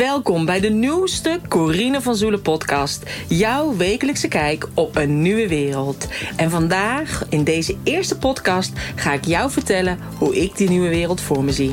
Welkom bij de nieuwste Corine van Zoelen podcast. Jouw wekelijkse kijk op een nieuwe wereld. En vandaag, in deze eerste podcast, ga ik jou vertellen hoe ik die nieuwe wereld voor me zie.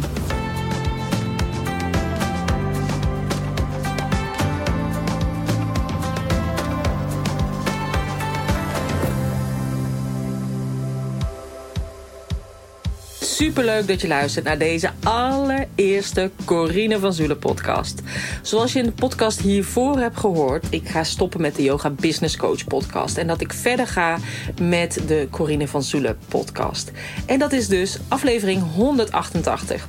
Superleuk dat je luistert naar deze allereerste Corine van Zule podcast. Zoals je in de podcast hiervoor hebt gehoord, ik ga stoppen met de Yoga Business Coach podcast. En dat ik verder ga met de Corine van Zule podcast. En dat is dus aflevering 188.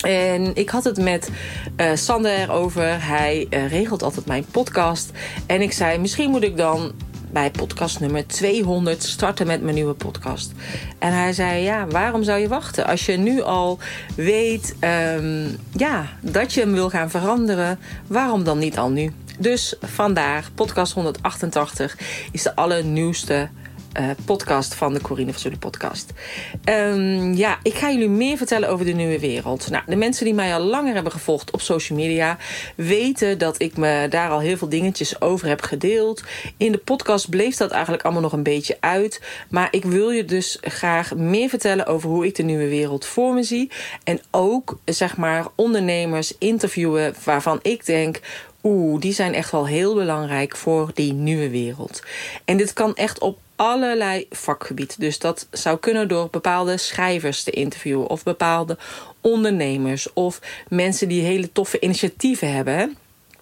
En ik had het met uh, Sander erover. Hij uh, regelt altijd mijn podcast. En ik zei, misschien moet ik dan bij podcast nummer 200 starten met mijn nieuwe podcast. En hij zei: Ja, waarom zou je wachten? Als je nu al weet um, ja, dat je hem wil gaan veranderen, waarom dan niet al nu? Dus vandaag, podcast 188, is de allernieuwste uh, podcast van de Corine van Zullen podcast. Um, ja, ik ga jullie meer vertellen over de nieuwe wereld. Nou, de mensen die mij al langer hebben gevolgd op social media... weten dat ik me daar al heel veel dingetjes over heb gedeeld. In de podcast bleef dat eigenlijk allemaal nog een beetje uit. Maar ik wil je dus graag meer vertellen over hoe ik de nieuwe wereld voor me zie. En ook, zeg maar, ondernemers interviewen waarvan ik denk... Oeh, die zijn echt wel heel belangrijk voor die nieuwe wereld. En dit kan echt op allerlei vakgebied. Dus dat zou kunnen door bepaalde schrijvers te interviewen of bepaalde ondernemers of mensen die hele toffe initiatieven hebben.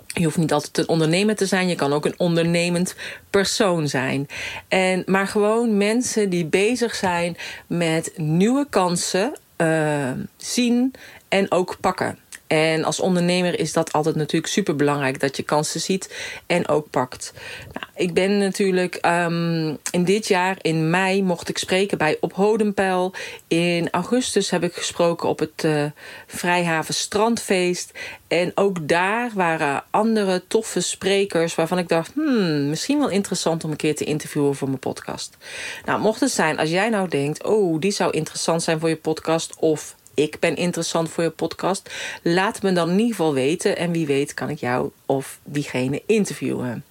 Je hoeft niet altijd een ondernemer te zijn. Je kan ook een ondernemend persoon zijn. En, maar gewoon mensen die bezig zijn met nieuwe kansen uh, zien en ook pakken. En als ondernemer is dat altijd natuurlijk super belangrijk dat je kansen ziet en ook pakt. Nou, ik ben natuurlijk um, in dit jaar, in mei, mocht ik spreken bij Op Hodenpeil. In augustus heb ik gesproken op het uh, Vrijhaven Strandfeest. En ook daar waren andere toffe sprekers waarvan ik dacht, hmm, misschien wel interessant om een keer te interviewen voor mijn podcast. Nou, mocht het zijn, als jij nou denkt, oh, die zou interessant zijn voor je podcast of ik ben interessant voor je podcast. Laat me dan in ieder geval weten. En wie weet kan ik jou of diegene interviewen.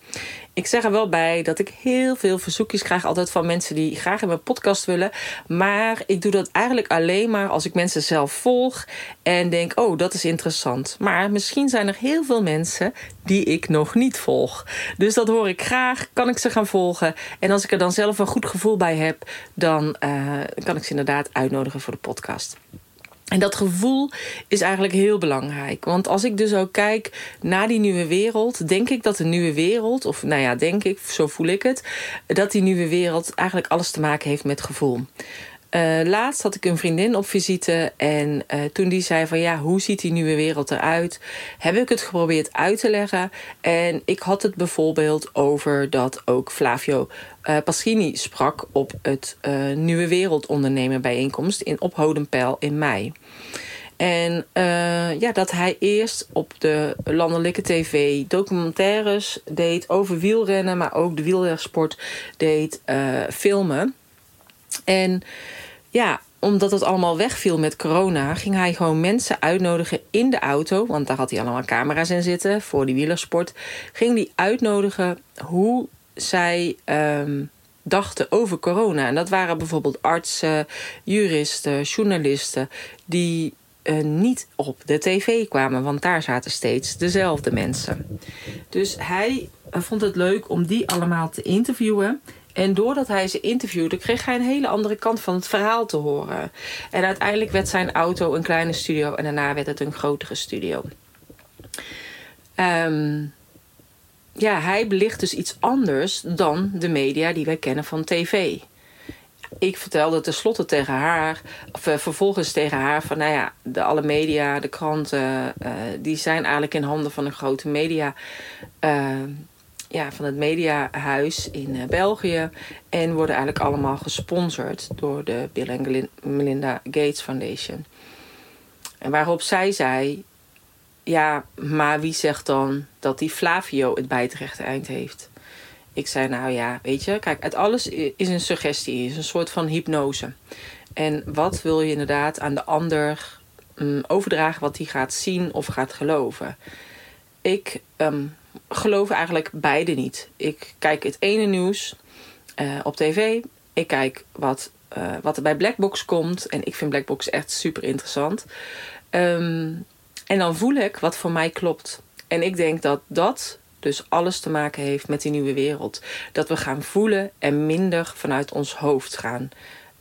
Ik zeg er wel bij dat ik heel veel verzoekjes krijg altijd van mensen die graag in mijn podcast willen. Maar ik doe dat eigenlijk alleen maar als ik mensen zelf volg en denk, oh, dat is interessant. Maar misschien zijn er heel veel mensen die ik nog niet volg. Dus dat hoor ik graag, kan ik ze gaan volgen. En als ik er dan zelf een goed gevoel bij heb, dan uh, kan ik ze inderdaad uitnodigen voor de podcast. En dat gevoel is eigenlijk heel belangrijk. Want als ik dus ook kijk naar die nieuwe wereld, denk ik dat de nieuwe wereld, of nou ja, denk ik, zo voel ik het, dat die nieuwe wereld eigenlijk alles te maken heeft met gevoel. Uh, laatst had ik een vriendin op visite en uh, toen die zei van ja, hoe ziet die nieuwe wereld eruit? Heb ik het geprobeerd uit te leggen. En ik had het bijvoorbeeld over dat ook Flavio uh, Pasquini sprak op het Nieuwe Wereld ondernemen bijeenkomst in Ophodenpeil in mei. En uh, ja, dat hij eerst op de landelijke tv documentaires deed over wielrennen, maar ook de wielersport deed uh, filmen. En ja, omdat het allemaal wegviel met corona, ging hij gewoon mensen uitnodigen in de auto. Want daar had hij allemaal camera's in zitten voor die wielersport. Ging hij uitnodigen hoe zij um, dachten over corona. En dat waren bijvoorbeeld artsen, juristen, journalisten die uh, niet op de tv kwamen, want daar zaten steeds dezelfde mensen. Dus hij vond het leuk om die allemaal te interviewen. En doordat hij ze interviewde, kreeg hij een hele andere kant van het verhaal te horen. En uiteindelijk werd zijn auto een kleine studio en daarna werd het een grotere studio. Um, ja, hij belicht dus iets anders dan de media die wij kennen van tv. Ik vertelde tenslotte tegen haar, of uh, vervolgens tegen haar, van nou ja, de, alle media, de kranten, uh, die zijn eigenlijk in handen van een grote media. Uh, ja, van het mediahuis in België. En worden eigenlijk allemaal gesponsord door de Bill en Melinda Gates Foundation. En waarop zij zei: Ja, maar wie zegt dan dat die Flavio het bij eind heeft? Ik zei: Nou ja, weet je, kijk, het alles is een suggestie, is een soort van hypnose. En wat wil je inderdaad aan de ander um, overdragen wat hij gaat zien of gaat geloven? ik ehm, geloof eigenlijk beide niet. Ik kijk het ene nieuws uh, op tv. Ik kijk wat, uh, wat er bij Blackbox komt. En ik vind Blackbox echt super interessant. Um, en dan voel ik wat voor mij klopt. En ik denk dat dat dus alles te maken heeft met die nieuwe wereld. Dat we gaan voelen en minder vanuit ons hoofd gaan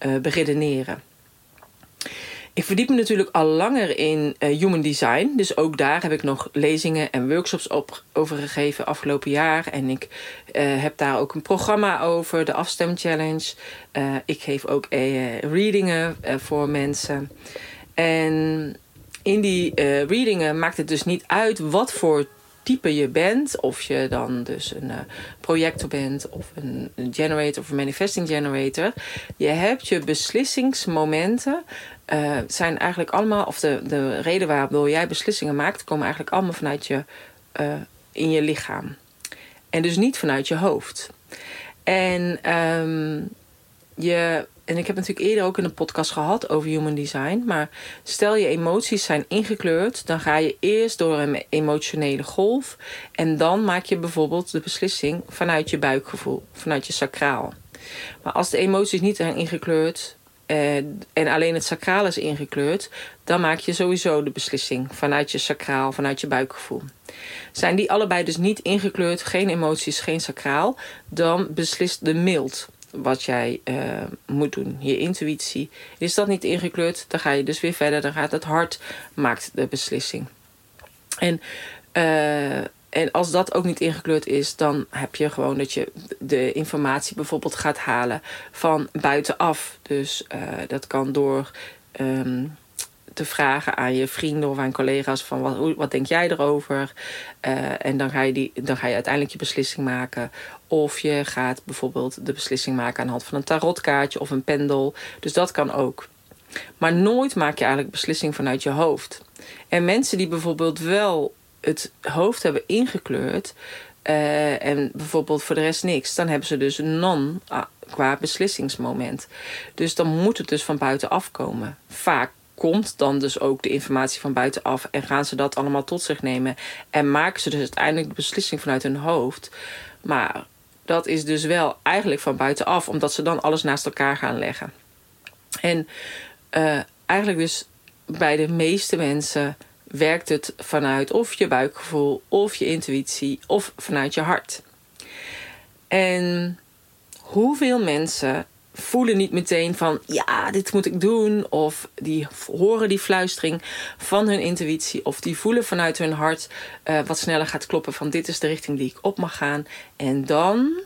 uh, beredeneren. Ik verdiep me natuurlijk al langer in uh, human design. Dus ook daar heb ik nog lezingen en workshops op, over gegeven afgelopen jaar. En ik uh, heb daar ook een programma over, de Afstem Challenge. Uh, ik geef ook readingen voor mensen. En in die readingen maakt het dus niet uit wat voor type je bent. Of je dan dus een uh, projector bent of een, generator of een manifesting generator. Je hebt je beslissingsmomenten. Uh, zijn eigenlijk allemaal, of de, de reden waardoor jij beslissingen maakt, komen eigenlijk allemaal vanuit je, uh, in je lichaam. En dus niet vanuit je hoofd. En um, je en ik heb natuurlijk eerder ook in een podcast gehad over human design. Maar stel je emoties zijn ingekleurd, dan ga je eerst door een emotionele golf. En dan maak je bijvoorbeeld de beslissing vanuit je buikgevoel, vanuit je sacraal. Maar als de emoties niet zijn ingekleurd eh, en alleen het sacraal is ingekleurd, dan maak je sowieso de beslissing vanuit je sacraal, vanuit je buikgevoel. Zijn die allebei dus niet ingekleurd, geen emoties, geen sacraal, dan beslist de mild wat jij uh, moet doen. Je intuïtie. Is dat niet ingekleurd, dan ga je dus weer verder. Dan gaat het hart, maakt de beslissing. En, uh, en als dat ook niet ingekleurd is, dan heb je gewoon dat je de informatie bijvoorbeeld gaat halen van buitenaf. Dus uh, dat kan door. Um, te vragen aan je vrienden of aan collega's van wat, wat denk jij erover? Uh, en dan ga, je die, dan ga je uiteindelijk je beslissing maken. Of je gaat bijvoorbeeld de beslissing maken aan de hand van een tarotkaartje of een pendel. Dus dat kan ook. Maar nooit maak je eigenlijk beslissing vanuit je hoofd. En mensen die bijvoorbeeld wel het hoofd hebben ingekleurd. Uh, en bijvoorbeeld voor de rest niks. Dan hebben ze dus een non qua beslissingsmoment. Dus dan moet het dus van buitenaf komen. Vaak komt dan dus ook de informatie van buitenaf en gaan ze dat allemaal tot zich nemen en maken ze dus uiteindelijk de beslissing vanuit hun hoofd. Maar dat is dus wel eigenlijk van buitenaf, omdat ze dan alles naast elkaar gaan leggen. En uh, eigenlijk dus bij de meeste mensen werkt het vanuit of je buikgevoel, of je intuïtie, of vanuit je hart. En hoeveel mensen voelen niet meteen van ja, dit moet ik doen. Of die horen die fluistering van hun intuïtie. Of die voelen vanuit hun hart uh, wat sneller gaat kloppen van dit is de richting die ik op mag gaan. En dan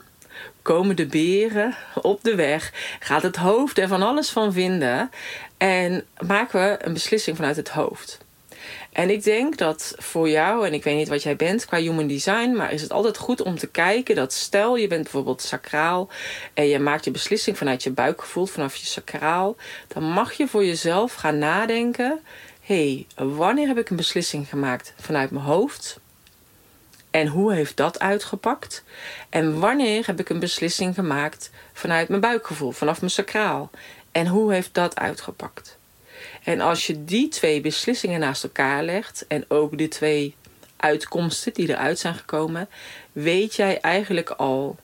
komen de beren op de weg. Gaat het hoofd er van alles van vinden. En maken we een beslissing vanuit het hoofd. En ik denk dat voor jou, en ik weet niet wat jij bent qua human design, maar is het altijd goed om te kijken dat stel je bent bijvoorbeeld sacraal en je maakt je beslissing vanuit je buikgevoel, vanaf je sacraal, dan mag je voor jezelf gaan nadenken: hé, hey, wanneer heb ik een beslissing gemaakt vanuit mijn hoofd? En hoe heeft dat uitgepakt? En wanneer heb ik een beslissing gemaakt vanuit mijn buikgevoel, vanaf mijn sacraal? En hoe heeft dat uitgepakt? En als je die twee beslissingen naast elkaar legt en ook de twee uitkomsten die eruit zijn gekomen, weet jij eigenlijk al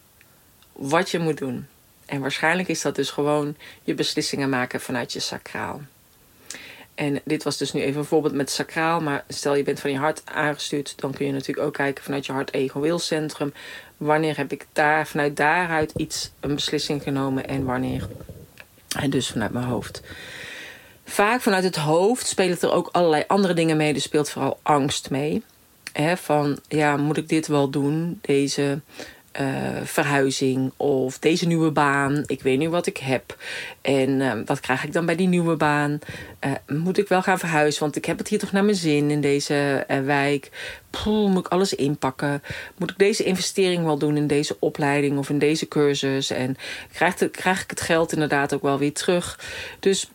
wat je moet doen. En waarschijnlijk is dat dus gewoon je beslissingen maken vanuit je sacraal. En dit was dus nu even een voorbeeld met sacraal. Maar stel je bent van je hart aangestuurd. Dan kun je natuurlijk ook kijken vanuit je hart ego wilcentrum. Wanneer heb ik daar vanuit daaruit iets, een beslissing genomen en wanneer. En dus vanuit mijn hoofd. Vaak vanuit het hoofd spelen er ook allerlei andere dingen mee. Er speelt vooral angst mee. Van, ja, moet ik dit wel doen? Deze uh, verhuizing of deze nieuwe baan. Ik weet nu wat ik heb. En uh, wat krijg ik dan bij die nieuwe baan? Uh, moet ik wel gaan verhuizen? Want ik heb het hier toch naar mijn zin in deze wijk. Poeh, moet ik alles inpakken? Moet ik deze investering wel doen in deze opleiding of in deze cursus? En krijg, krijg ik het geld inderdaad ook wel weer terug? Dus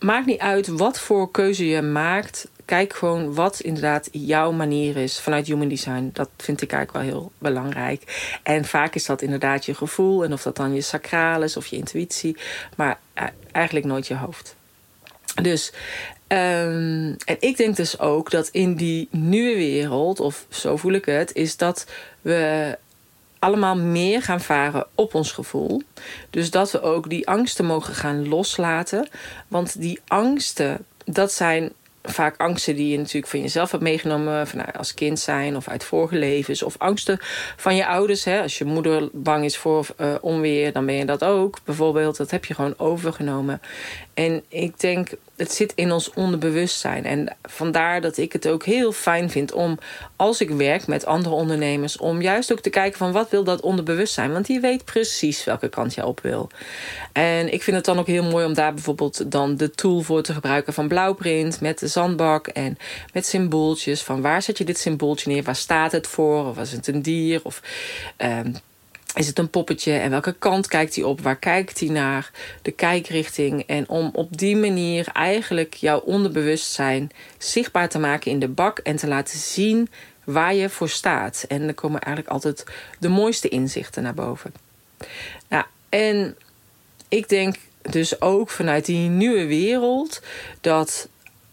maakt niet uit wat voor keuze je maakt. Kijk gewoon wat inderdaad jouw manier is vanuit human design. Dat vind ik eigenlijk wel heel belangrijk. En vaak is dat inderdaad je gevoel. En of dat dan je sacraal is of je intuïtie. Maar eh, eigenlijk nooit je hoofd. Dus Ehm, en ik denk dus ook dat in die nieuwe wereld, of zo voel ik het, is dat we allemaal meer gaan varen op ons gevoel. Dus dat we ook die angsten mogen gaan loslaten. Want die angsten, dat zijn vaak angsten die je natuurlijk van jezelf hebt meegenomen van, nou, als kind zijn of uit vorige levens. Of angsten van je ouders. Hè. Als je moeder bang is voor uh, onweer, dan ben je dat ook. Bijvoorbeeld, dat heb je gewoon overgenomen. En ik denk, het zit in ons onderbewustzijn. En vandaar dat ik het ook heel fijn vind om, als ik werk met andere ondernemers, om juist ook te kijken van wat wil dat onderbewustzijn. Want die weet precies welke kant je op wil. En ik vind het dan ook heel mooi om daar bijvoorbeeld dan de tool voor te gebruiken van Blauwprint met de zandbak en met symbooltjes. Van waar zet je dit symbooltje neer? Waar staat het voor? Of was het een dier? Of um, is het een poppetje en welke kant kijkt hij op? Waar kijkt hij naar? De kijkrichting. En om op die manier eigenlijk jouw onderbewustzijn zichtbaar te maken in de bak en te laten zien waar je voor staat. En dan komen eigenlijk altijd de mooiste inzichten naar boven. Nou, en ik denk dus ook vanuit die nieuwe wereld dat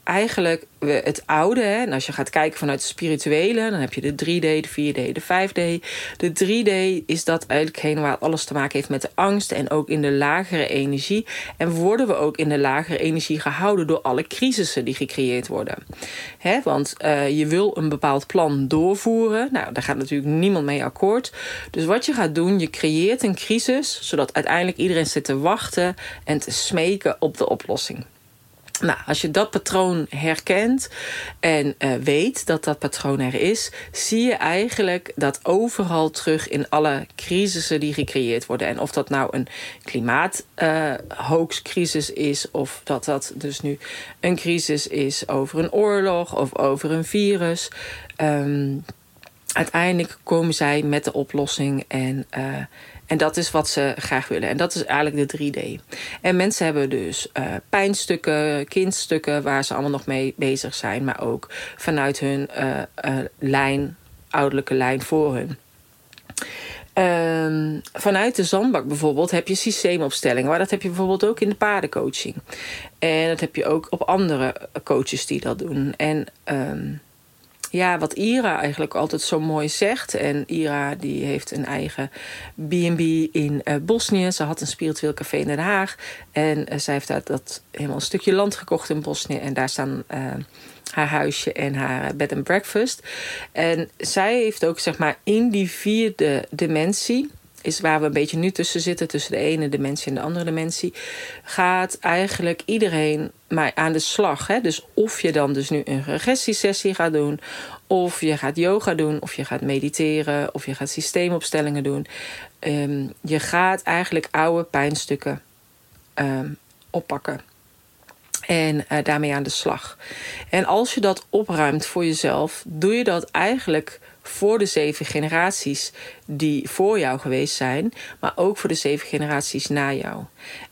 eigenlijk het oude. Hè, en als je gaat kijken vanuit de spirituele, dan heb je de 3D, de 4D, de 5D. De 3D is dat eigenlijk heen waar alles te maken heeft met de angst en ook in de lagere energie. En worden we ook in de lagere energie gehouden door alle crisissen die gecreëerd worden. Hè, want uh, je wil een bepaald plan doorvoeren. Nou, daar gaat natuurlijk niemand mee akkoord. Dus wat je gaat doen, je creëert een crisis, zodat uiteindelijk iedereen zit te wachten en te smeken op de oplossing. Nou, als je dat patroon herkent en uh, weet dat dat patroon er is, zie je eigenlijk dat overal terug in alle crisissen die gecreëerd worden. En of dat nou een klimaathoaxcrisis uh, is, of dat dat dus nu een crisis is over een oorlog of over een virus. Um, uiteindelijk komen zij met de oplossing en. Uh, en dat is wat ze graag willen. En dat is eigenlijk de 3D. En mensen hebben dus uh, pijnstukken, kindstukken waar ze allemaal nog mee bezig zijn. Maar ook vanuit hun uh, uh, lijn, ouderlijke lijn voor hun. Um, vanuit de zandbak bijvoorbeeld heb je systeemopstellingen. Maar dat heb je bijvoorbeeld ook in de paardencoaching. En dat heb je ook op andere coaches die dat doen. En um, ja, wat Ira eigenlijk altijd zo mooi zegt. En Ira die heeft een eigen B&B in uh, Bosnië. Ze had een spiritueel café in Den Haag. En uh, zij heeft daar dat helemaal een stukje land gekocht in Bosnië. En daar staan uh, haar huisje en haar bed and breakfast. En zij heeft ook zeg maar in die vierde dimensie is waar we een beetje nu tussen zitten, tussen de ene dimensie en de andere dimensie, gaat eigenlijk iedereen maar aan de slag. Hè? Dus of je dan dus nu een regressiesessie gaat doen, of je gaat yoga doen, of je gaat mediteren, of je gaat systeemopstellingen doen. Um, je gaat eigenlijk oude pijnstukken um, oppakken. En uh, daarmee aan de slag. En als je dat opruimt voor jezelf, doe je dat eigenlijk voor de zeven generaties die voor jou geweest zijn, maar ook voor de zeven generaties na jou.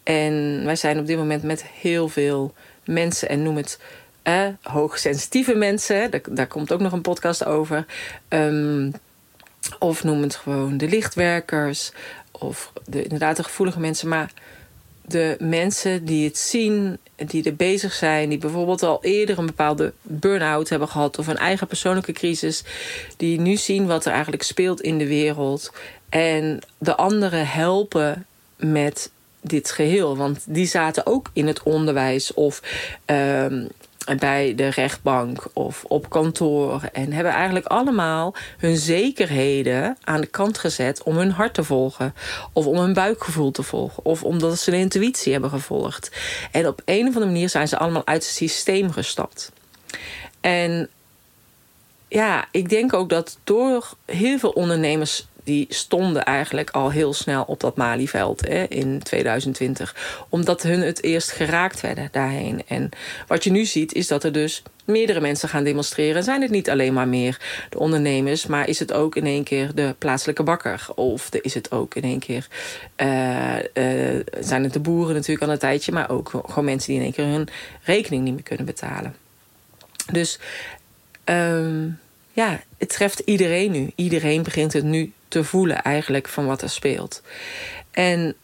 En wij zijn op dit moment met heel veel mensen, en noem het eh, hoogsensitieve mensen, daar, komt ook nog een podcast over. Um, of noem het gewoon de lichtwerkers, of de, inderdaad de gevoelige mensen. Maar de mensen die het zien, die er bezig zijn, die bijvoorbeeld al eerder een bepaalde burn-out hebben gehad of een eigen persoonlijke crisis, die nu zien wat er eigenlijk speelt in de wereld en de anderen helpen met dit geheel. Want die zaten ook in het onderwijs of um, bij de rechtbank of op kantoor. En hebben eigenlijk allemaal hun zekerheden aan de kant gezet om hun hart te volgen. Of om hun buikgevoel te volgen. Of omdat ze de intuïtie hebben gevolgd. En op een of andere manier zijn ze allemaal uit het systeem gestapt. En ja, ik denk ook dat door heel veel ondernemers die stonden eigenlijk al heel snel op dat Malieveld hè, in 2020. Omdat hun het eerst geraakt werden daarheen. En wat je nu ziet is dat er dus meerdere mensen gaan demonstreren. Zijn het niet alleen maar meer de ondernemers, maar is het ook in één keer de plaatselijke bakker? Of is het ook in één keer, uh, uh, zijn het de boeren natuurlijk al een tijdje, maar ook gewoon mensen die in één keer hun rekening niet meer kunnen betalen. Dus um, ja, het treft iedereen nu. Iedereen begint het nu te voelen eigenlijk van wat er speelt. En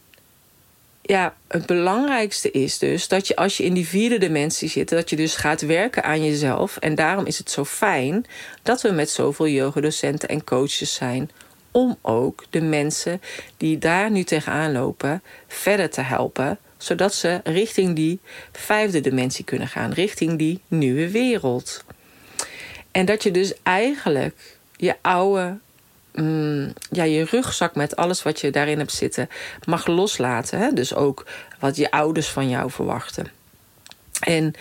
ja, het belangrijkste is dus dat je als je in die vierde dimensie zit, dat je dus gaat werken aan jezelf. En daarom is het zo fijn dat we met zoveel yogadocenten en coaches zijn. Om ook de mensen die daar nu tegenaan lopen verder te helpen. Zodat ze richting die vijfde dimensie kunnen gaan, richting die nieuwe wereld. En dat je dus eigenlijk je oude mm, ja, je rugzak met alles wat je daarin hebt zitten mag loslaten. Hè? Dus ook wat je ouders van jou verwachten. En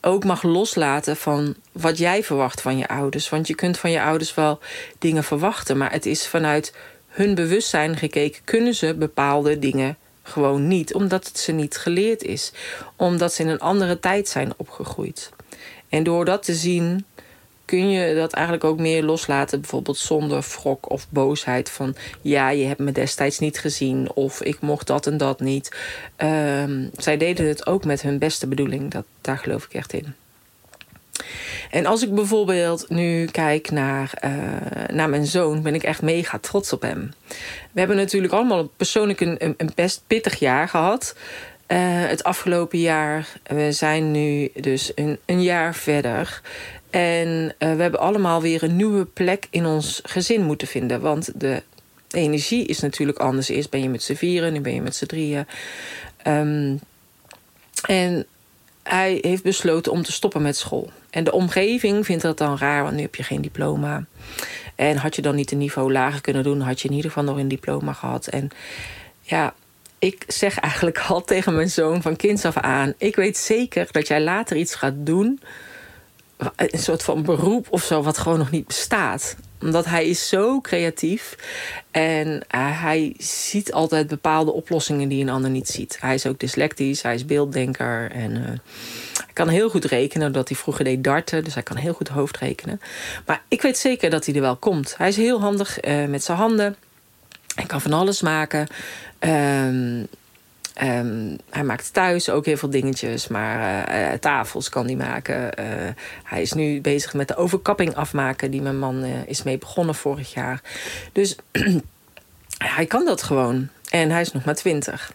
ook mag loslaten van wat jij verwacht van je ouders. Want je kunt van je ouders wel dingen verwachten, maar het is vanuit hun bewustzijn gekeken, kunnen ze bepaalde dingen gewoon niet, omdat het ze niet geleerd is, omdat ze in een andere tijd zijn opgegroeid. En door dat te zien, kun je dat eigenlijk ook meer loslaten, bijvoorbeeld zonder wrok of boosheid van ja, je hebt me destijds niet gezien of ik mocht dat en dat niet. Um, zij deden het ook met hun beste bedoeling, dat, daar geloof ik echt in. En als ik bijvoorbeeld nu kijk naar, uh, naar mijn zoon, ben ik echt mega trots op hem. We hebben natuurlijk allemaal persoonlijk een, een best pittig jaar gehad. Uh, het afgelopen jaar. We zijn nu dus een, een jaar verder. En uh, we hebben allemaal weer een nieuwe plek in ons gezin moeten vinden. Want de energie is natuurlijk anders. Eerst ben je met z'n vieren, nu ben je met z'n drieën. Um, en hij heeft besloten om te stoppen met school. En de omgeving vindt dat dan raar, want nu heb je geen diploma. En had je dan niet een niveau lager kunnen doen, had je in ieder geval nog een diploma gehad. En ja, ik zeg eigenlijk al tegen mijn zoon van kinds af aan: Ik weet zeker dat jij later iets gaat doen een soort van beroep of zo wat gewoon nog niet bestaat. Omdat hij is zo creatief en uh, hij ziet altijd bepaalde oplossingen die een ander niet ziet. Hij is ook dyslectisch, hij is beelddenker en hij kan heel goed rekenen, doordat hij vroeger deed darten, dus hij kan heel goed hoofdrekenen. Maar ik weet zeker dat hij er wel komt. Hij is heel handig uh, met zijn handen. Hij kan van alles maken. Uh, Um, hij maakt thuis ook heel veel dingetjes, maar uh, tafels kan hij maken. Uh, hij is nu bezig met de overkapping afmaken, die mijn man is mee begonnen vorig jaar. Dus hij kan dat gewoon. En hij is nog maar twintig.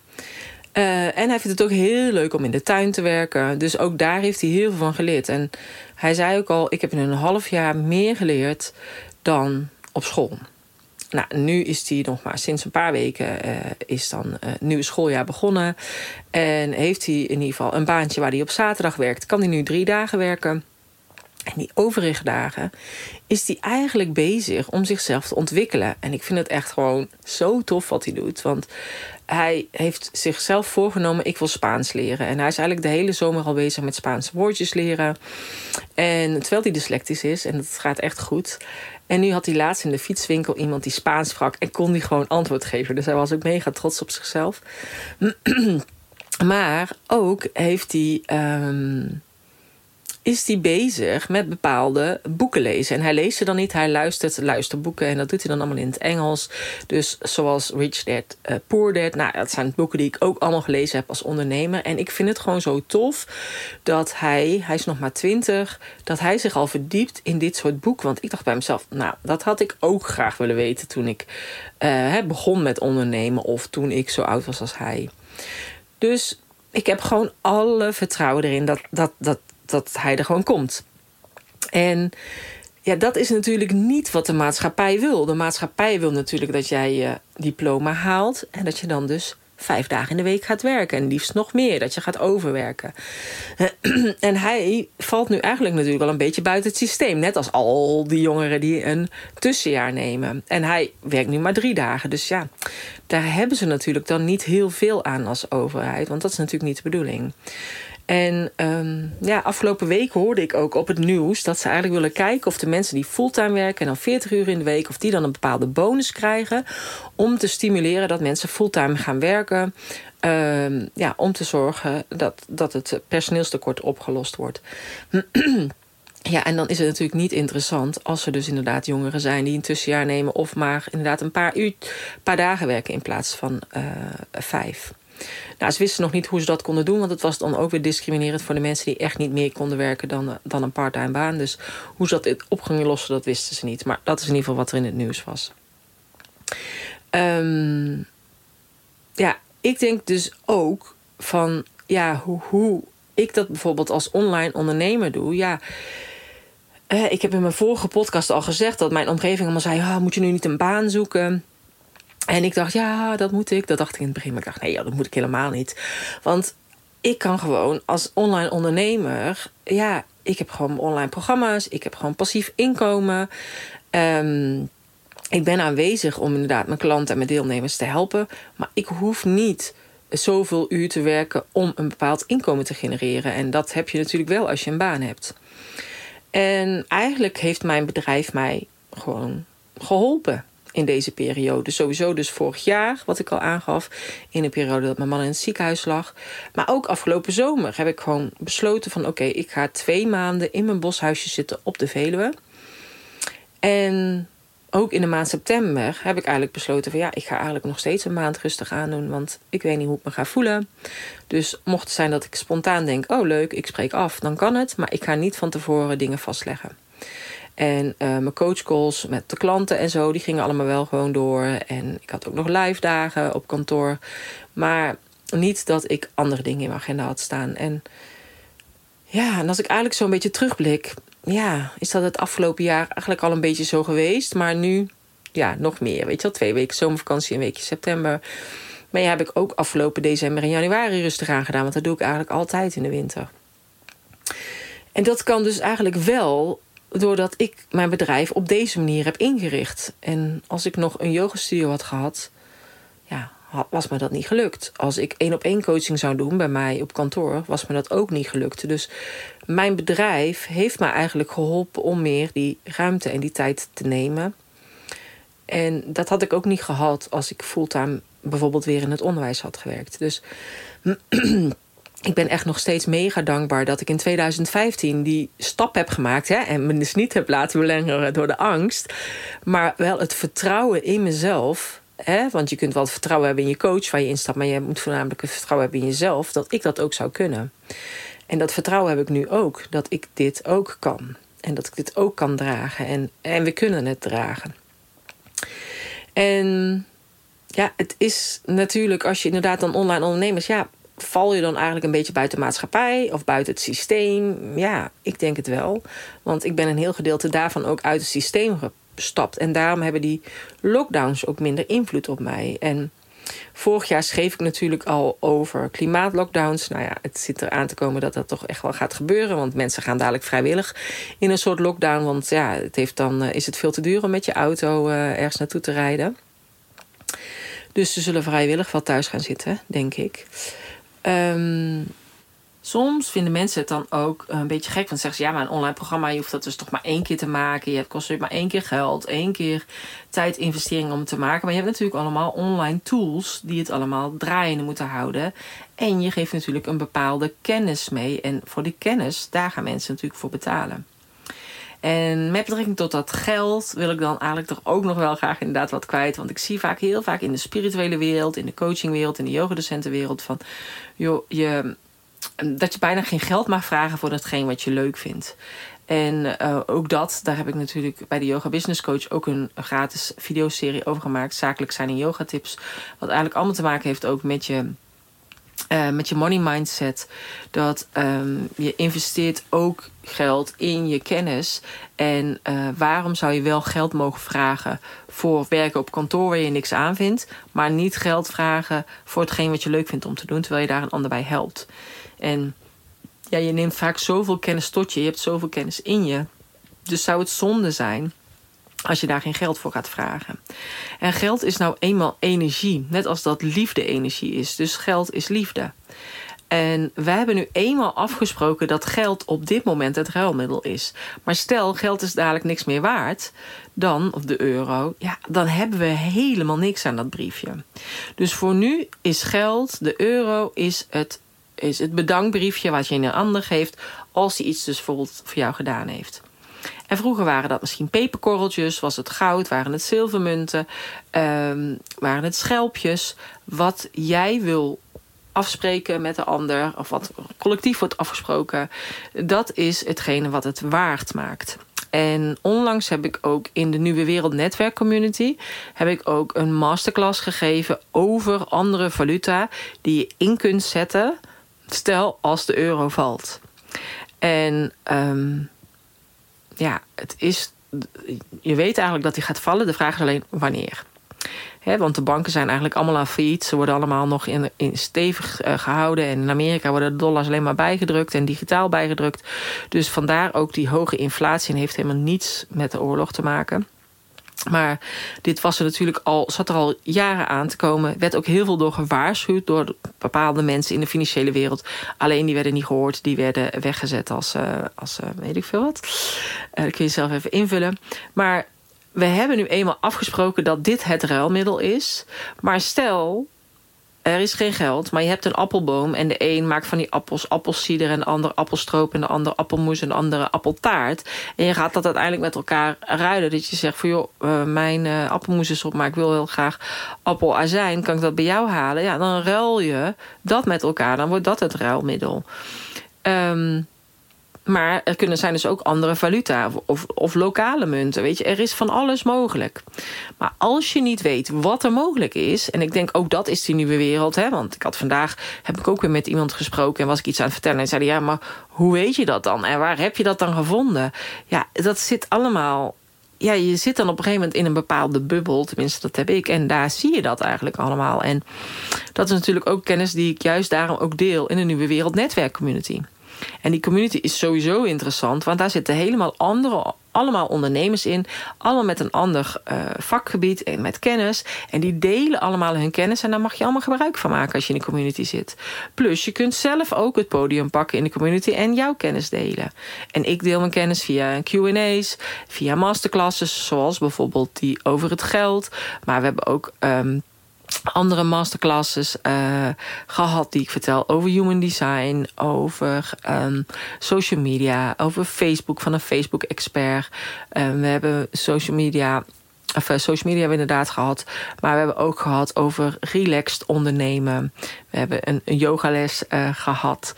en hij vindt het ook heel leuk om in de tuin te werken. Dus ook daar heeft hij heel veel van geleerd. En hij zei ook al: Ik heb in een half jaar meer geleerd dan op school. Nou, nu is hij nog maar sinds een paar weken uh, is dan uh, nieuwe schooljaar begonnen. En heeft hij in ieder geval een baantje waar hij op zaterdag werkt. Kan hij nu drie dagen werken. En die overige dagen is hij eigenlijk bezig om zichzelf te ontwikkelen. En ik vind het echt gewoon zo tof wat hij doet. Want hij heeft zichzelf voorgenomen: ik wil Spaans leren. En hij is eigenlijk de hele zomer al bezig met Spaanse woordjes leren. En terwijl hij dyslectisch is, en dat gaat echt goed. En nu had hij laatst in de fietswinkel iemand die Spaans sprak en kon die gewoon antwoord geven. Dus hij was ook mega trots op zichzelf. maar ook heeft hij. Um, is hij bezig met bepaalde boeken lezen. En hij leest ze dan niet, hij luistert luisterboeken. En dat doet hij dan allemaal in het Engels. Dus zoals Rich Dad, uh, Poor Dad. Nou, dat zijn boeken die ik ook allemaal gelezen heb als ondernemer. En ik vind het gewoon zo tof dat hij, hij is nog maar twintig... dat hij zich al verdiept in dit soort boeken. Want ik dacht bij mezelf, nou, dat had ik ook graag willen weten... toen ik uh, begon met ondernemen of toen ik zo oud was als hij. Dus ik heb gewoon alle vertrouwen erin dat, dat, dat dat hij er gewoon komt. En ja, dat is natuurlijk niet wat de maatschappij wil. De maatschappij wil natuurlijk dat jij je diploma haalt en dat je dan dus vijf dagen in de week gaat werken. En liefst nog meer, dat je gaat overwerken. En hij valt nu eigenlijk natuurlijk wel een beetje buiten het systeem. Net als al die jongeren die een tussenjaar nemen. En hij werkt nu maar drie dagen. Dus ja, daar hebben ze natuurlijk dan niet heel veel aan als overheid. Want dat is natuurlijk niet de bedoeling. En um, ja, afgelopen week hoorde ik ook op het nieuws dat ze eigenlijk willen kijken of de mensen die fulltime werken en dan 40 uur in de week, of die dan een bepaalde bonus krijgen. Om te stimuleren dat mensen fulltime gaan werken. Um, ja, om te zorgen dat, dat het personeelstekort opgelost wordt. Ja, en dan is het natuurlijk niet interessant als er dus inderdaad jongeren zijn die een tussenjaar nemen of maar inderdaad een paar uur, paar dagen werken in plaats van uh, vijf. Nou, ze wisten nog niet hoe ze dat konden doen, want het was dan ook weer discriminerend voor de mensen die echt niet meer konden werken dan, dan een part-time baan. Dus hoe ze dat op gingen lossen, dat wisten ze niet. Maar dat is in ieder geval wat er in het nieuws was. Um, ja, ik denk dus ook van ja, hoe, hoe ik dat bijvoorbeeld als online ondernemer doe. Ja, eh, ik heb in mijn vorige podcast al gezegd dat mijn omgeving allemaal zei: ah, moet je nu niet een baan zoeken? En ik dacht, ja, dat moet ik. Dat dacht ik in het begin. Maar ik dacht, nee, dat moet ik helemaal niet. Want ik kan gewoon als online ondernemer, ja, ik heb gewoon online programma's, ik heb gewoon passief inkomen. Um, ik ben aanwezig om inderdaad mijn klanten en mijn deelnemers te helpen. Maar ik hoef niet zoveel uur te werken om een bepaald inkomen te genereren. En dat heb je natuurlijk wel als je een baan hebt. En eigenlijk heeft mijn bedrijf mij gewoon geholpen in deze periode. Sowieso dus vorig jaar, wat ik al aangaf, in een periode dat mijn man in het ziekenhuis lag. Maar ook afgelopen zomer heb ik gewoon besloten van oké, ik ga twee maanden in mijn boshuisje zitten op de Veluwe. En ook in de maand september heb ik eigenlijk besloten van ja, ik ga eigenlijk nog steeds een maand rustig aandoen, want ik weet niet hoe ik me ga voelen. Dus mocht het zijn dat ik spontaan denk, oh leuk, ik spreek af, dan kan het, maar ik ga niet van tevoren dingen vastleggen. En uh, mijn coachcalls met de klanten en zo, die gingen allemaal wel gewoon door. En ik had ook nog live dagen op kantoor. Maar niet dat ik andere dingen in mijn agenda had staan. En ja, en als ik eigenlijk zo'n beetje terugblik, ja, is dat het afgelopen jaar eigenlijk al een beetje zo geweest. Maar nu, ja, nog meer. Weet je wel, twee weken zomervakantie, een weekje september. Maar ja, heb ik ook afgelopen december en januari rustig aan gedaan. Want dat doe ik eigenlijk altijd in de winter. En dat kan dus eigenlijk wel doordat ik mijn bedrijf op deze manier heb ingericht. En als ik nog een yogastudio had gehad, ja, was me dat niet gelukt. Als ik één op één coaching zou doen bij mij op kantoor, was me dat ook niet gelukt. Dus mijn bedrijf heeft me eigenlijk geholpen om meer die ruimte en die tijd te nemen. En dat had ik ook niet gehad als ik fulltime bijvoorbeeld weer in het onderwijs had gewerkt. Dus ik ben echt nog steeds mega dankbaar dat ik in 2015 die stap heb gemaakt. Hè, en me dus niet heb laten belemmeren door de angst. Maar wel het vertrouwen in mezelf. Hè, want je kunt wel het vertrouwen hebben in je coach waar je instapt. Maar je moet voornamelijk het vertrouwen hebben in jezelf. Dat ik dat ook zou kunnen. En dat vertrouwen heb ik nu ook. Dat ik dit ook kan. En dat ik dit ook kan dragen. En, en we kunnen het dragen. En ja, het is natuurlijk als je inderdaad dan online ondernemers... ja, val je dan eigenlijk een beetje buiten de maatschappij of buiten het systeem? Ja, ik denk het wel. Want ik ben een heel gedeelte daarvan ook uit het systeem gestapt. En daarom hebben die lockdowns ook minder invloed op mij. En vorig jaar schreef ik natuurlijk al over klimaatlockdowns. Nou ja, het zit eraan te komen dat dat toch echt wel gaat gebeuren. Want mensen gaan dadelijk vrijwillig in een soort lockdown. Want ja, het heeft dan, eh, is het veel te duur om met je auto uh, ergens naartoe te rijden. Dus ze zullen vrijwillig wel thuis gaan zitten, denk ik. Um, soms vinden mensen het dan ook een beetje gek. Want zeggen ze, ja, maar een online programma, je hoeft dat dus toch maar één keer te maken. Je hebt kost maar één keer geld, één keer tijd, investering om het te maken. Maar je hebt natuurlijk allemaal online tools die het allemaal draaiende moeten houden. En je geeft natuurlijk een bepaalde kennis mee. En voor die kennis, daar gaan mensen natuurlijk voor betalen. En met betrekking tot dat geld wil ik dan eigenlijk toch ook nog wel graag inderdaad wat kwijt. Want ik zie vaak heel vaak in de spirituele wereld, in de coachingwereld, in de yogadocentenwereld van joh, je, dat je bijna geen geld mag vragen voor datgene wat je leuk vindt. En uh, ook dat, daar heb ik natuurlijk bij de Yoga Business Coach ook een gratis videoserie over gemaakt. Zakelijk zijn in yoga tips. Wat eigenlijk allemaal te maken heeft ook met je uh, met je money mindset. Dat um, je investeert ook geld in je kennis. En uh, waarom zou je wel geld mogen vragen voor werken op kantoor waar je niks aan vindt, maar niet geld vragen voor hetgeen wat je leuk vindt om te doen, terwijl je daar een ander bij helpt. En ja, je neemt vaak zoveel kennis tot je, je hebt zoveel kennis in je. Dus zou het zonde zijn als je daar geen geld voor gaat vragen. En geld is nou eenmaal energie. Net als dat liefde energie is. Dus geld is liefde. En wij hebben nu eenmaal afgesproken dat geld op dit moment het ruilmiddel is. Maar stel, geld is dadelijk niks meer waard dan, of de euro, ja, dan hebben we helemaal niks aan dat briefje. Dus voor nu is geld, de euro, is het, is het bedankbriefje wat je een ander geeft als hij iets dus bijvoorbeeld voor jou gedaan heeft. En vroeger waren dat misschien peperkorreltjes, was het goud, waren het zilvermunten, um, waren het schelpjes. Wat jij wil afspreken met de ander, of wat collectief wordt afgesproken, dat is hetgene wat het waard maakt. En onlangs heb ik ook in de Nieuwe Wereld Netwerk Community... heb ik ook een masterclass gegeven over andere valuta... die je in kunt zetten, stel als de euro valt. En um, ja, het is... Je weet eigenlijk dat die gaat vallen. De vraag is alleen wanneer want de banken zijn eigenlijk allemaal aan failliet. Ze worden allemaal nog in, in stevig uh, gehouden. En in Amerika worden de dollars alleen maar bijgedrukt en digitaal bijgedrukt. Dus vandaar ook die hoge inflatie en heeft helemaal niets met de oorlog te maken. Maar dit was er natuurlijk al, zat er al jaren aan te komen. werd ook heel veel door gewaarschuwd door bepaalde mensen in de financiële wereld. Alleen die werden niet gehoord, die werden weggezet als, uh, als uh, weet ik veel wat. Dat kun je zelf even invullen. Maar we hebben nu eenmaal afgesproken dat dit het ruilmiddel is. Maar stel, er is geen geld, maar je hebt een appelboom... en de een maakt van die appels appelsieder... en de ander appelstroop en de ander appelmoes en de andere appeltaart. En je gaat dat uiteindelijk met elkaar ruilen. Dat je zegt van joh, uh, mijn uh, appelmoes is op... maar ik wil heel graag appelazijn. Kan ik dat bij jou halen? Ja, dan ruil je dat met elkaar. Dan wordt dat het ruilmiddel. Um, maar er kunnen zijn dus ook andere valuta of, of, lokale munten. Weet je, er is van alles mogelijk. Maar als je niet weet wat er mogelijk is... en ik denk ook dat is die nieuwe wereld. Hè, want ik had vandaag heb ik ook weer met iemand gesproken... en was ik iets aan het vertellen en zei ja, maar hoe weet je dat dan? En waar heb je dat dan gevonden? Ja, dat zit allemaal ja, je zit dan op een gegeven moment in een bepaalde bubbel. Tenminste, dat heb ik. En daar zie je dat eigenlijk allemaal. En dat is natuurlijk ook kennis die ik juist daarom ook deel... in de Nieuwe Wereld Netwerk Community. En die community is sowieso interessant, want daar zitten helemaal andere, allemaal ondernemers in. Allemaal met een ander uh, vakgebied en met kennis. En die delen allemaal hun kennis en daar mag je allemaal gebruik van maken als je in de community zit. Plus, je kunt zelf ook het podium pakken in de community en jouw kennis delen. En ik deel mijn kennis via QA's, via masterclasses, zoals bijvoorbeeld die over het geld. Maar we hebben ook. Um, andere masterclasses uh, gehad die ik vertel over human design, over um, social media, over Facebook van een Facebook-expert. Um, we hebben social media. Of uh, social media hebben we inderdaad gehad. Maar we hebben ook gehad over relaxed ondernemen. We hebben een, een yogales uh, gehad.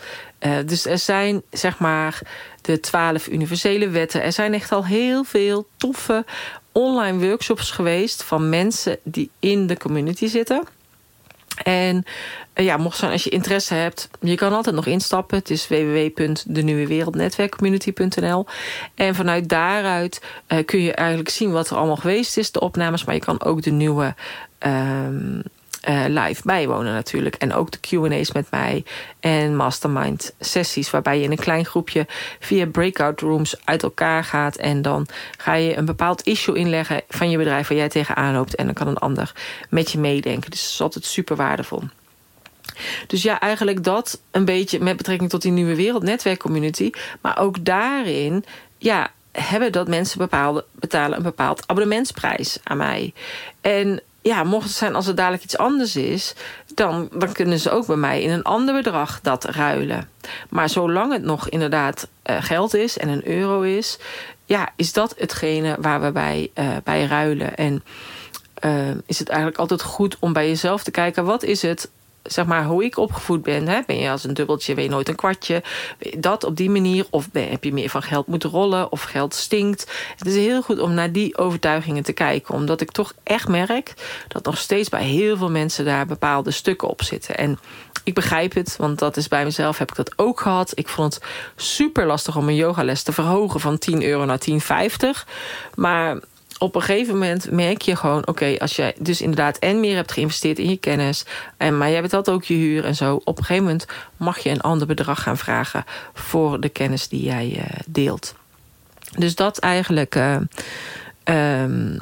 Dus er zijn zeg maar de twaalf universele wetten. Er zijn echt al heel veel toffe online workshops geweest van mensen die in de community zitten. En eh, ja, mocht zijn als je interesse hebt, je kan altijd nog instappen. Het is www.denieuwewereldnetwerkcommunity.nl. En vanuit daaruit uh, kun je eigenlijk zien wat er allemaal geweest is, de opnames. Maar je kan ook de nieuwe uh, uh, live bijwonen natuurlijk. En ook de Q&A's met mij en mastermind sessies... waarbij je in een klein groepje via breakout rooms uit elkaar gaat... en dan ga je een bepaald issue inleggen van je bedrijf... waar jij tegenaan loopt en dan kan een ander met je meedenken. Dus dat is altijd super waardevol. Dus ja, eigenlijk dat een beetje met betrekking tot die nieuwe wereldnetwerkcommunity. Maar ook daarin, ja, hebben dat mensen bepaalde, betalen een bepaald abonnementsprijs aan mij. En ja, mocht het zijn als het dadelijk iets anders is... Dan, dan kunnen ze ook bij mij in een ander bedrag dat ruilen. Maar zolang het nog inderdaad uh, geld is en een euro is... ja, is dat hetgene waar we bij, uh, bij ruilen. En uh, is het eigenlijk altijd goed om bij jezelf te kijken... wat is het zeg maar, hoe ik opgevoed ben. Hè? Ben je als een dubbeltje, ben je nooit een kwartje. Dat op die manier. Of ben, heb je meer van geld moeten rollen. Of geld stinkt. Het is heel goed om naar die overtuigingen te kijken. Omdat ik toch echt merk dat nog steeds bij heel veel mensen daar bepaalde stukken op zitten. En ik begrijp het, want dat is bij mezelf heb ik dat ook gehad. Ik vond het super lastig om mijn yogales te verhogen van 10 euro naar 10,50. Maar op een gegeven moment merk je gewoon... oké, als jij dus inderdaad en meer hebt geïnvesteerd in je kennis... En, maar jij betaalt ook je huur en zo... op een gegeven moment mag je een ander bedrag gaan vragen... voor de kennis die jij uh, deelt. Dus dat eigenlijk... Uh, um,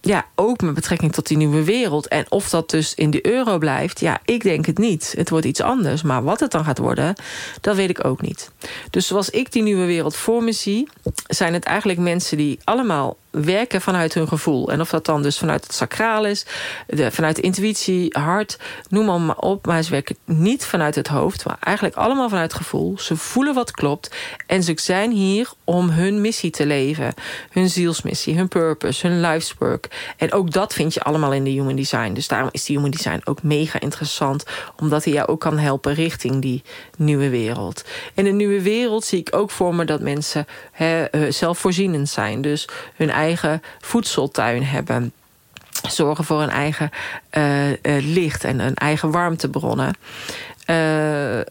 ja, ook met betrekking tot die nieuwe wereld. En of dat dus in de euro blijft, ja, ik denk het niet. Het wordt iets anders. Maar wat het dan gaat worden, dat weet ik ook niet. Dus zoals ik die nieuwe wereld voor me zie, zijn het eigenlijk mensen die allemaal werken vanuit hun gevoel. En of dat dan dus vanuit het sacraal is, de, vanuit intuïtie, hart, noem maar op. Maar ze werken niet vanuit het hoofd, maar eigenlijk allemaal vanuit gevoel. Ze voelen wat klopt en ze zijn hier om hun missie te leven. Hun zielsmissie, hun purpose, hun life's work. En ook dat vind je allemaal in de Human Design. Dus daarom is die Human Design ook mega interessant. Omdat hij jou ook kan helpen richting die nieuwe wereld. In de nieuwe wereld zie ik ook voor me dat mensen eh, zelfvoorzienend zijn. Dus hun eigen voedseltuin hebben zorgen voor een eigen uh, uh, licht en een eigen warmtebronnen. Uh,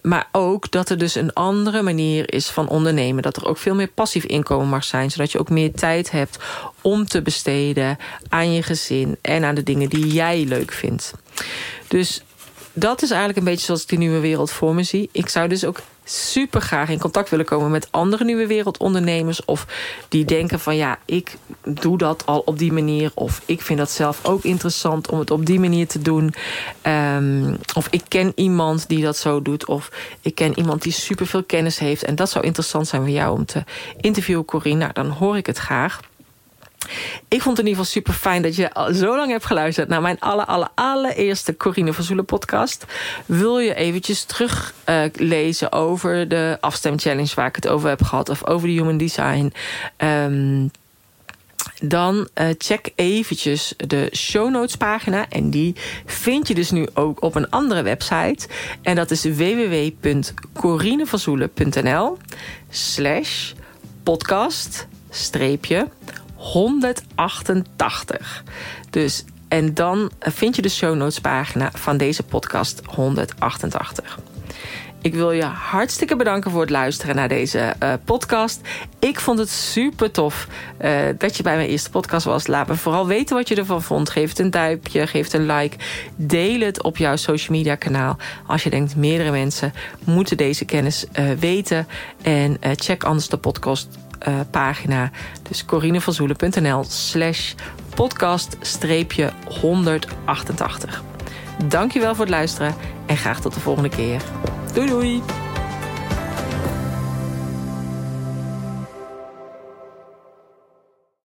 maar ook dat er dus een andere manier is van ondernemen. Dat er ook veel meer passief inkomen mag zijn. Zodat je ook meer tijd hebt om te besteden aan je gezin... en aan de dingen die jij leuk vindt. Dus dat is eigenlijk een beetje zoals ik die nieuwe wereld voor me zie. Ik zou dus ook super graag in contact willen komen met andere nieuwe wereldondernemers. Of die denken van ja, ik doe dat al op die manier. Of ik vind dat zelf ook interessant om het op die manier te doen. Um, of ik ken iemand die dat zo doet. Of ik ken iemand die super veel kennis heeft. En dat zou interessant zijn voor jou om te interviewen, Corine. Nou, dan hoor ik het graag. Ik vond het in ieder geval super fijn dat je zo lang hebt geluisterd naar mijn alle aller, allereerste Corine van Zoelen podcast. Wil je eventjes teruglezen uh, over de afstemchallenge waar ik het over heb gehad, of over de human design? Um, dan uh, check eventjes de show notes pagina. En die vind je dus nu ook op een andere website. En dat is www.corinevanzoelen.nl slash podcast streepje 188. Dus, en dan vind je de show notes pagina van deze podcast 188. Ik wil je hartstikke bedanken voor het luisteren naar deze uh, podcast. Ik vond het super tof uh, dat je bij mijn eerste podcast was. Laat me vooral weten wat je ervan vond. Geef het een duimpje, geef het een like. Deel het op jouw social media kanaal. Als je denkt, meerdere mensen moeten deze kennis uh, weten. En check anders de podcast pagina. Dus corinevanzoelen.nl slash podcast 188. Dankjewel voor het luisteren en graag tot de volgende keer. Doei doei!